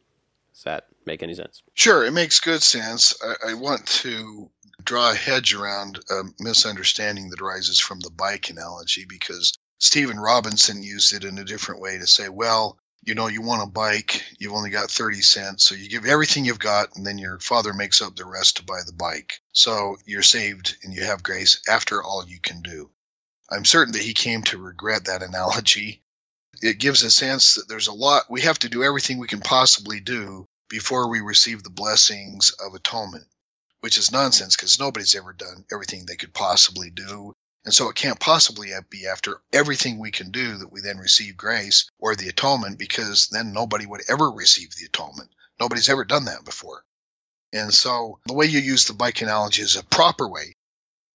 Does that make any sense? Sure, it makes good sense. I, I want to draw a hedge around a misunderstanding that arises from the bike analogy because Stephen Robinson used it in a different way to say, well, you know, you want a bike, you've only got 30 cents, so you give everything you've got, and then your father makes up the rest to buy the bike. So you're saved and you have grace after all you can do. I'm certain that he came to regret that analogy. It gives a sense that there's a lot, we have to do everything we can possibly do before we receive the blessings of atonement, which is nonsense because nobody's ever done everything they could possibly do. And so it can't possibly be after everything we can do that we then receive grace or the atonement because then nobody would ever receive the atonement. Nobody's ever done that before. And so the way you use the bike analogy is a proper way.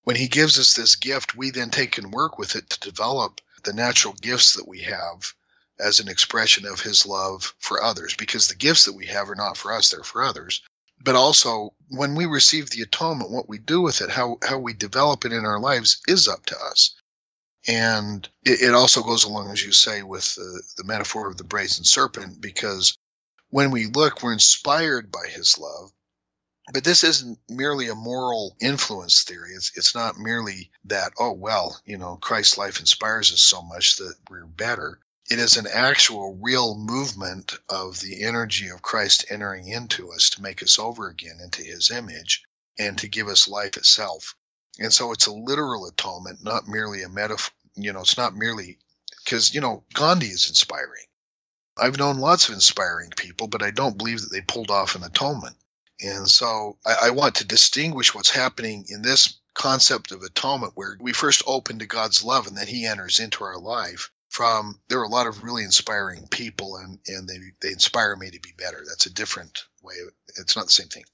When he gives us this gift, we then take and work with it to develop the natural gifts that we have as an expression of his love for others because the gifts that we have are not for us, they're for others. But also, when we receive the atonement, what we do with it, how, how we develop it in our lives is up to us. And it, it also goes along, as you say, with the, the metaphor of the brazen serpent, because when we look, we're inspired by his love. But this isn't merely a moral influence theory. It's, it's not merely that, oh, well, you know, Christ's life inspires us so much that we're better it is an actual real movement of the energy of Christ entering into us to make us over again into his image and to give us life itself. And so it's a literal atonement, not merely a metaphor. You know, it's not merely because, you know, Gandhi is inspiring. I've known lots of inspiring people, but I don't believe that they pulled off an atonement. And so I, I want to distinguish what's happening in this concept of atonement where we first open to God's love and then he enters into our life from there are a lot of really inspiring people and and they they inspire me to be better. That's a different way. It's not the same thing.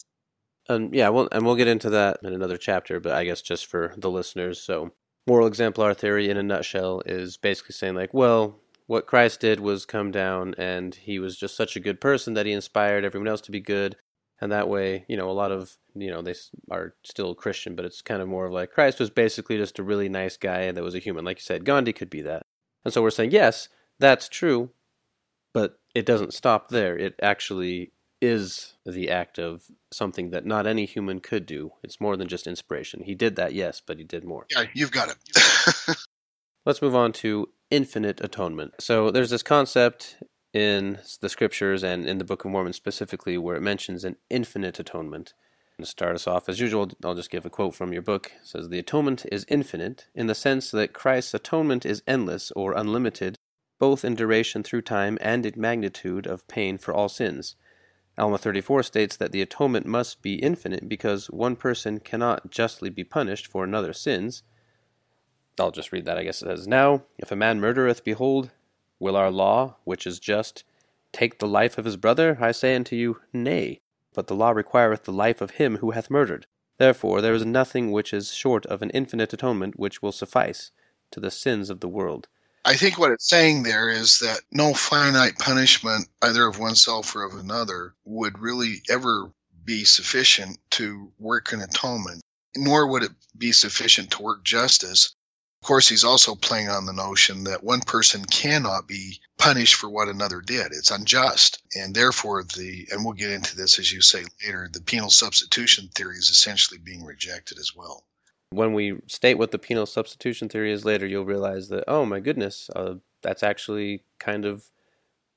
And yeah well and we'll get into that in another chapter but i guess just for the listeners. So moral exemplar theory in a nutshell is basically saying like well what christ did was come down and he was just such a good person that he inspired everyone else to be good and that way you know a lot of you know they are still christian but it's kind of more of like christ was basically just a really nice guy that was a human like you said gandhi could be that and so we're saying, yes, that's true, but it doesn't stop there. It actually is the act of something that not any human could do. It's more than just inspiration. He did that, yes, but he did more. Yeah, you've got it. Let's move on to infinite atonement. So there's this concept in the scriptures and in the Book of Mormon specifically where it mentions an infinite atonement. To start us off, as usual, I'll just give a quote from your book. It says, The atonement is infinite in the sense that Christ's atonement is endless or unlimited, both in duration through time and in magnitude of pain for all sins. Alma 34 states that the atonement must be infinite because one person cannot justly be punished for another's sins. I'll just read that, I guess it says, Now, if a man murdereth, behold, will our law, which is just, take the life of his brother? I say unto you, Nay but the law requireth the life of him who hath murdered. Therefore there is nothing which is short of an infinite atonement which will suffice to the sins of the world. I think what it's saying there is that no finite punishment, either of oneself or of another, would really ever be sufficient to work an atonement, nor would it be sufficient to work justice of course, he's also playing on the notion that one person cannot be punished for what another did. It's unjust. And therefore, the, and we'll get into this as you say later, the penal substitution theory is essentially being rejected as well. When we state what the penal substitution theory is later, you'll realize that, oh my goodness, uh, that's actually kind of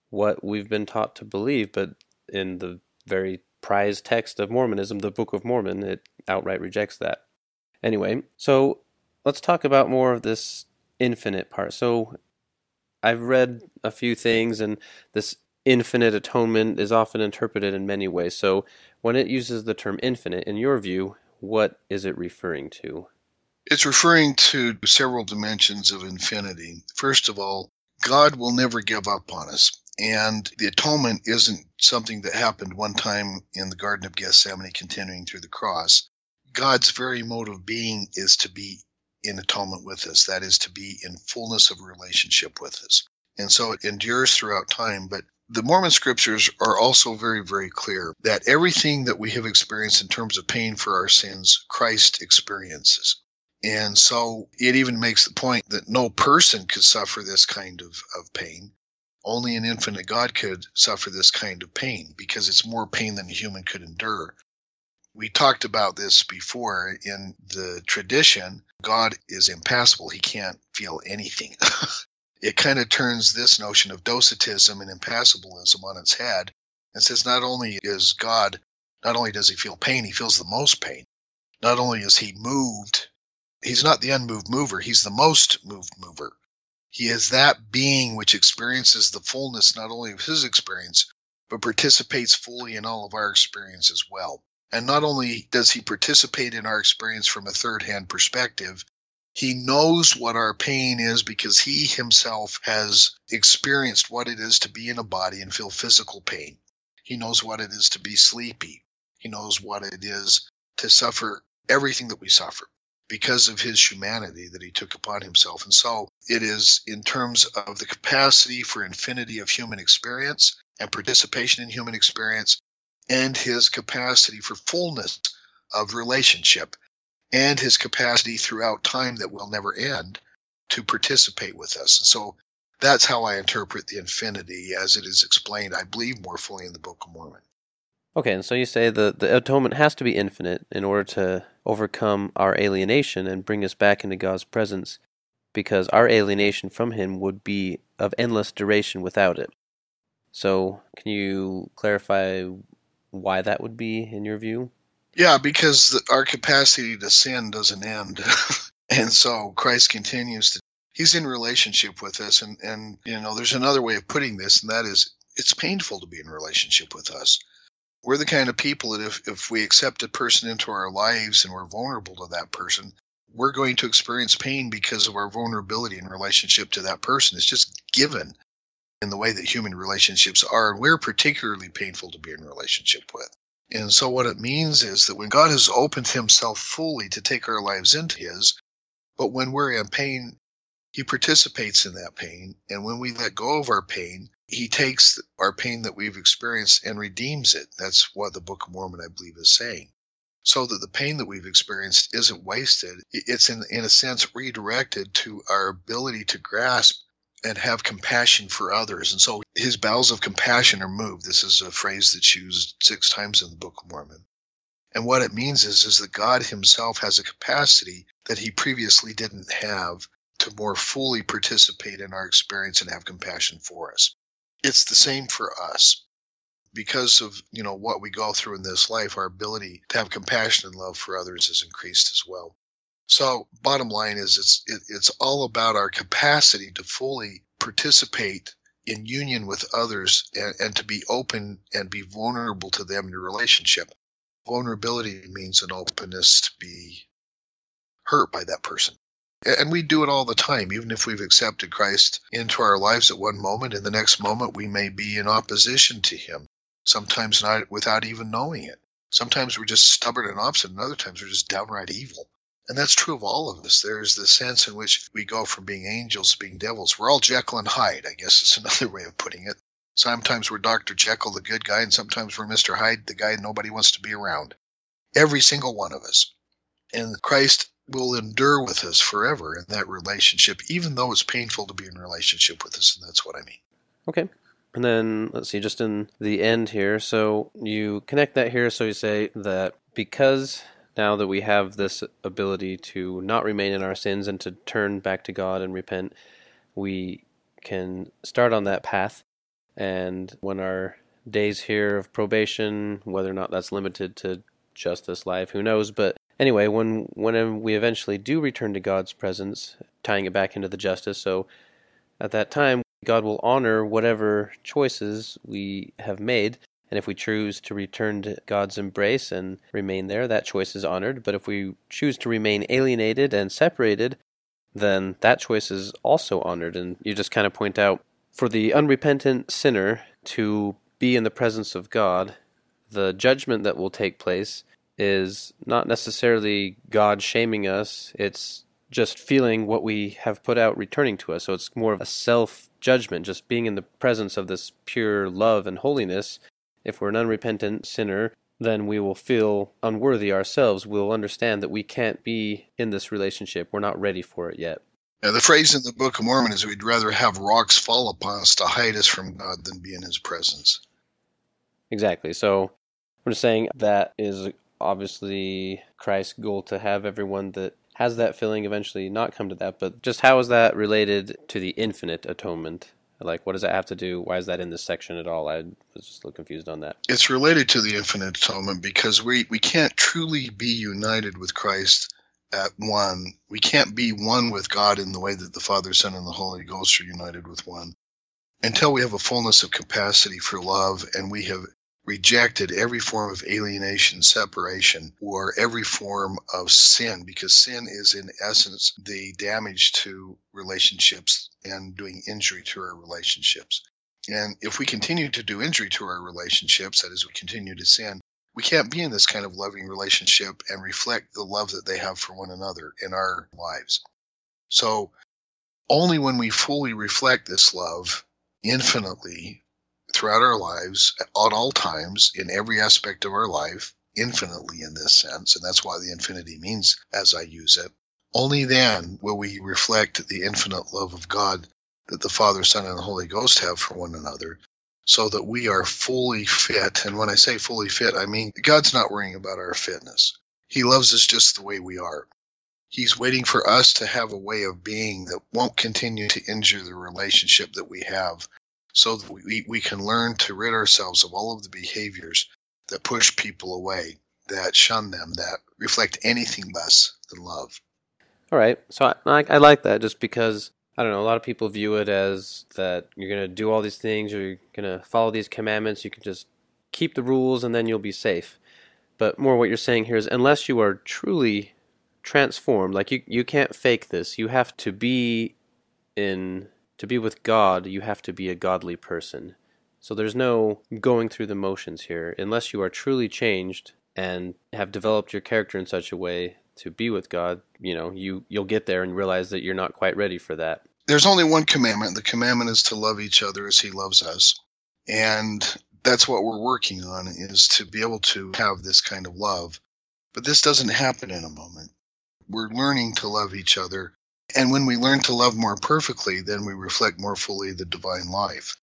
what we've been taught to believe. But in the very prized text of Mormonism, the Book of Mormon, it outright rejects that. Anyway, so let's talk about more of this infinite part. So I've read a few things, and this infinite atonement is often interpreted in many ways. So when it uses the term infinite, in your view, what is it referring to? It's referring to several dimensions of infinity. First of all, God will never give up on us. And the atonement isn't something that happened one time in the Garden of Gethsemane continuing through the cross. God's very mode of being is to be in atonement with us. That is to be in fullness of relationship with us. And so it endures throughout time. But the Mormon scriptures are also very, very clear that everything that we have experienced in terms of pain for our sins, Christ experiences. And so it even makes the point that no person could suffer this kind of, of pain. Only an infinite God could suffer this kind of pain because it's more pain than a human could endure we talked about this before in the tradition. God is impassible. He can't feel anything. it kind of turns this notion of docetism and impassibilism on its head and says not only is God, not only does he feel pain, he feels the most pain. Not only is he moved, he's not the unmoved mover, he's the most moved mover. He is that being which experiences the fullness not only of his experience, but participates fully in all of our experience as well. And not only does he participate in our experience from a third hand perspective, He knows what our pain is because he himself has experienced what it is to be in a body and feel physical pain. He knows what it is to be sleepy. He knows what it is to suffer everything that we suffer because of his humanity that he took upon himself. And so it is in terms of the capacity for infinity of human experience and participation in human experience and his capacity for fullness of relationship and his capacity throughout time that will never end to participate with us. And so that's how I interpret the infinity as it is explained, I believe, more fully in the Book of Mormon. Okay, and so you say the, the atonement has to be infinite in order to overcome our alienation and bring us back into God's presence, because our alienation from Him would be of endless duration without it. So, can you clarify why that would be in your view? Yeah, because the, our capacity to sin doesn't end. and so Christ continues to, he's in relationship with us. And, and, you know, there's another way of putting this, and that is it's painful to be in relationship with us. We're the kind of people that if, if we accept a person into our lives and we're vulnerable to that person, we're going to experience pain because of our vulnerability in relationship to that person. It's just given in the way that human relationships are. And we're particularly painful to be in relationship with. And so what it means is that when God has opened himself fully to take our lives into his, but when we're in pain, he participates in that pain. And when we let go of our pain, he takes our pain that we've experienced and redeems it. That's what the Book of Mormon, I believe, is saying. So that the pain that we've experienced isn't wasted. It's in, in a sense redirected to our ability to grasp and have compassion for others. And so his bowels of compassion are moved. This is a phrase that's used six times in the Book of Mormon. And what it means is, is that God himself has a capacity that he previously didn't have to more fully participate in our experience and have compassion for us. It's the same for us. Because of, you know, what we go through in this life, our ability to have compassion and love for others is increased as well. So, bottom line is, it's it, it's all about our capacity to fully participate in union with others and, and to be open and be vulnerable to them in a relationship. Vulnerability means an openness to be hurt by that person. And we do it all the time, even if we've accepted Christ into our lives at one moment, in the next moment we may be in opposition to Him, sometimes not without even knowing it. Sometimes we're just stubborn and obstinate, and other times we're just downright evil. And that's true of all of us. There's the sense in which we go from being angels to being devils. We're all Jekyll and Hyde, I guess is another way of putting it. Sometimes we're Dr. Jekyll, the good guy, and sometimes we're Mr. Hyde, the guy nobody wants to be around. Every single one of us. And Christ will endure with us forever in that relationship, even though it's painful to be in relationship with us. And that's what I mean. Okay. And then let's see, just in the end here. So you connect that here. So you say that because now that we have this ability to not remain in our sins and to turn back to God and repent, we can start on that path. And when our days here of probation, whether or not that's limited to just this life, who knows? But anyway, when when we eventually do return to God's presence, tying it back into the justice, so at that time God will honor whatever choices we have made and if we choose to return to God's embrace and remain there, that choice is honored. But if we choose to remain alienated and separated, then that choice is also honored. And you just kind of point out for the unrepentant sinner to be in the presence of God, the judgment that will take place is not necessarily God shaming us, it's just feeling what we have put out returning to us. So it's more of a self judgment, just being in the presence of this pure love and holiness if we're an unrepentant sinner, then we will feel unworthy ourselves. We'll understand that we can't be in this relationship. We're not ready for it yet. Now, the phrase in the Book of Mormon is we'd rather have rocks fall upon us to hide us from God than be in His presence. Exactly. So I'm just saying that is obviously Christ's goal to have everyone that has that feeling eventually not come to that. But just how is that related to the infinite atonement? Like, what does that have to do? Why is that in this section at all? I was just a little confused on that. It's related to the infinite atonement because we, we can't truly be united with Christ at one. We can't be one with God in the way that the Father, Son, and the Holy Ghost are united with one until we have a fullness of capacity for love and we have rejected every form of alienation, separation, or every form of sin, because sin is in essence the damage to relationships and doing injury to our relationships. And if we continue to do injury to our relationships, that is, we continue to sin, we can't be in this kind of loving relationship and reflect the love that they have for one another in our lives. So only when we fully reflect this love infinitely throughout our lives at all times in every aspect of our life infinitely in this sense and that's why the infinity means as i use it. Only then will we reflect the infinite love of god that the father son and the holy ghost have for one another so that we are fully fit. And when i say fully fit i mean god's not worrying about our fitness. He loves us just the way we are. He's waiting for us to have a way of being that won't continue to injure the relationship that we have so that we, we can learn to rid ourselves of all of the behaviors that push people away, that shun them, that reflect anything less than love. All right. So I, I like that just because, I don't know, a lot of people view it as that you're going to do all these things or you're going to follow these commandments. You can just keep the rules and then you'll be safe. But more what you're saying here is unless you are truly transformed, like you, you can't fake this, you have to be in to be with God, you have to be a godly person. So there's no going through the motions here. Unless you are truly changed and have developed your character in such a way to be with God, you know, you you'll get there and realize that you're not quite ready for that. There's only one commandment. The commandment is to love each other as he loves us. And that's what we're working on is to be able to have this kind of love. But this doesn't happen in a moment. We're learning to love each other and when we learn to love more perfectly, then we reflect more fully the divine life.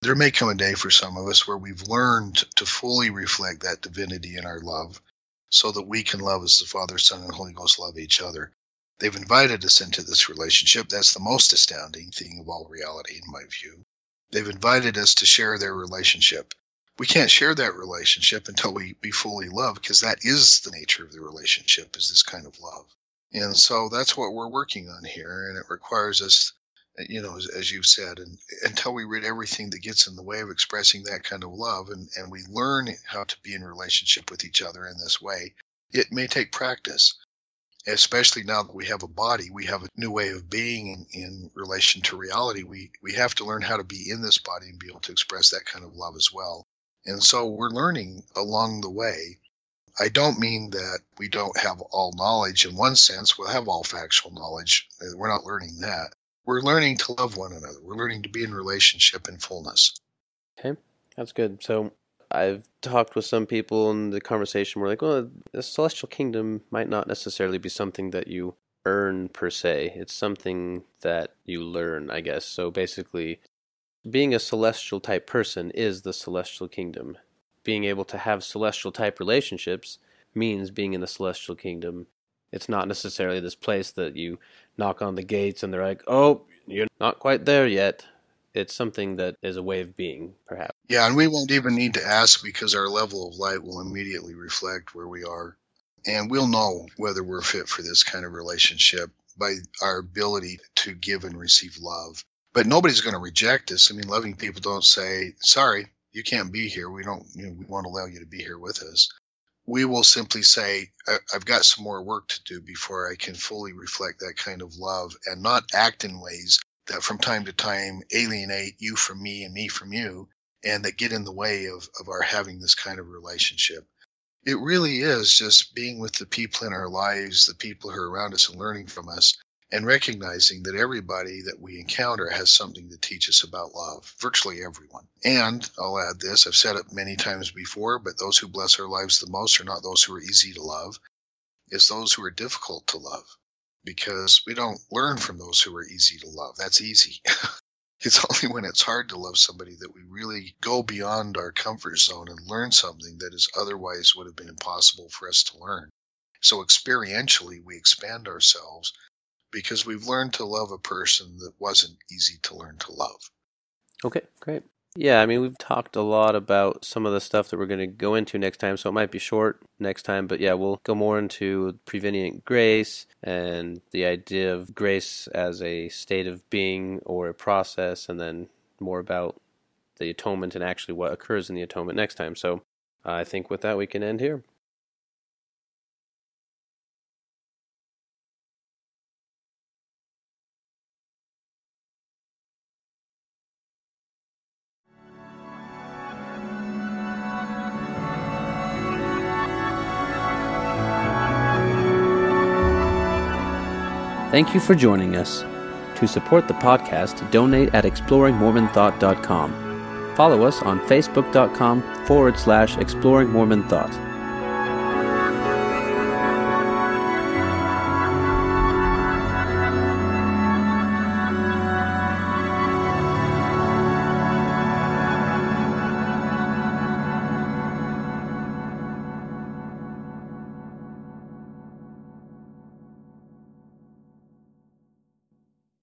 There may come a day for some of us where we've learned to fully reflect that divinity in our love so that we can love as the Father, Son, and Holy Ghost love each other. They've invited us into this relationship. That's the most astounding thing of all reality, in my view. They've invited us to share their relationship. We can't share that relationship until we, we fully love because that is the nature of the relationship, is this kind of love. And so that's what we're working on here. And it requires us, you know, as, as you've said, and until we rid everything that gets in the way of expressing that kind of love and, and we learn how to be in relationship with each other in this way, it may take practice. Especially now that we have a body, we have a new way of being in, in relation to reality. We we have to learn how to be in this body and be able to express that kind of love as well. And so we're learning along the way I don't mean that we don't have all knowledge in one sense. We'll have all factual knowledge. We're not learning that. We're learning to love one another. We're learning to be in relationship in fullness. Okay, that's good. So I've talked with some people in the conversation where like, well, the celestial kingdom might not necessarily be something that you earn per se. It's something that you learn, I guess. So basically, being a celestial type person is the celestial kingdom being able to have celestial type relationships means being in the celestial kingdom. It's not necessarily this place that you knock on the gates and they're like, oh, you're not quite there yet. It's something that is a way of being, perhaps. Yeah, and we won't even need to ask because our level of light will immediately reflect where we are. And we'll know whether we're fit for this kind of relationship by our ability to give and receive love. But nobody's going to reject us. I mean, loving people don't say, sorry, you can't be here. We don't, you know, we won't allow you to be here with us. We will simply say, I've got some more work to do before I can fully reflect that kind of love and not act in ways that from time to time alienate you from me and me from you and that get in the way of, of our having this kind of relationship. It really is just being with the people in our lives, the people who are around us and learning from us and recognizing that everybody that we encounter has something to teach us about love, virtually everyone. And I'll add this I've said it many times before, but those who bless our lives the most are not those who are easy to love, it's those who are difficult to love. Because we don't learn from those who are easy to love. That's easy. it's only when it's hard to love somebody that we really go beyond our comfort zone and learn something that is otherwise would have been impossible for us to learn. So experientially, we expand ourselves because we've learned to love a person that wasn't easy to learn to love. Okay, great. Yeah, I mean, we've talked a lot about some of the stuff that we're going to go into next time, so it might be short next time, but yeah, we'll go more into prevenient grace and the idea of grace as a state of being or a process, and then more about the atonement and actually what occurs in the atonement next time. So I think with that we can end here. Thank you for joining us. To support the podcast, donate at exploringmormonthought.com. Follow us on facebook.com forward slash exploring Mormon Thought.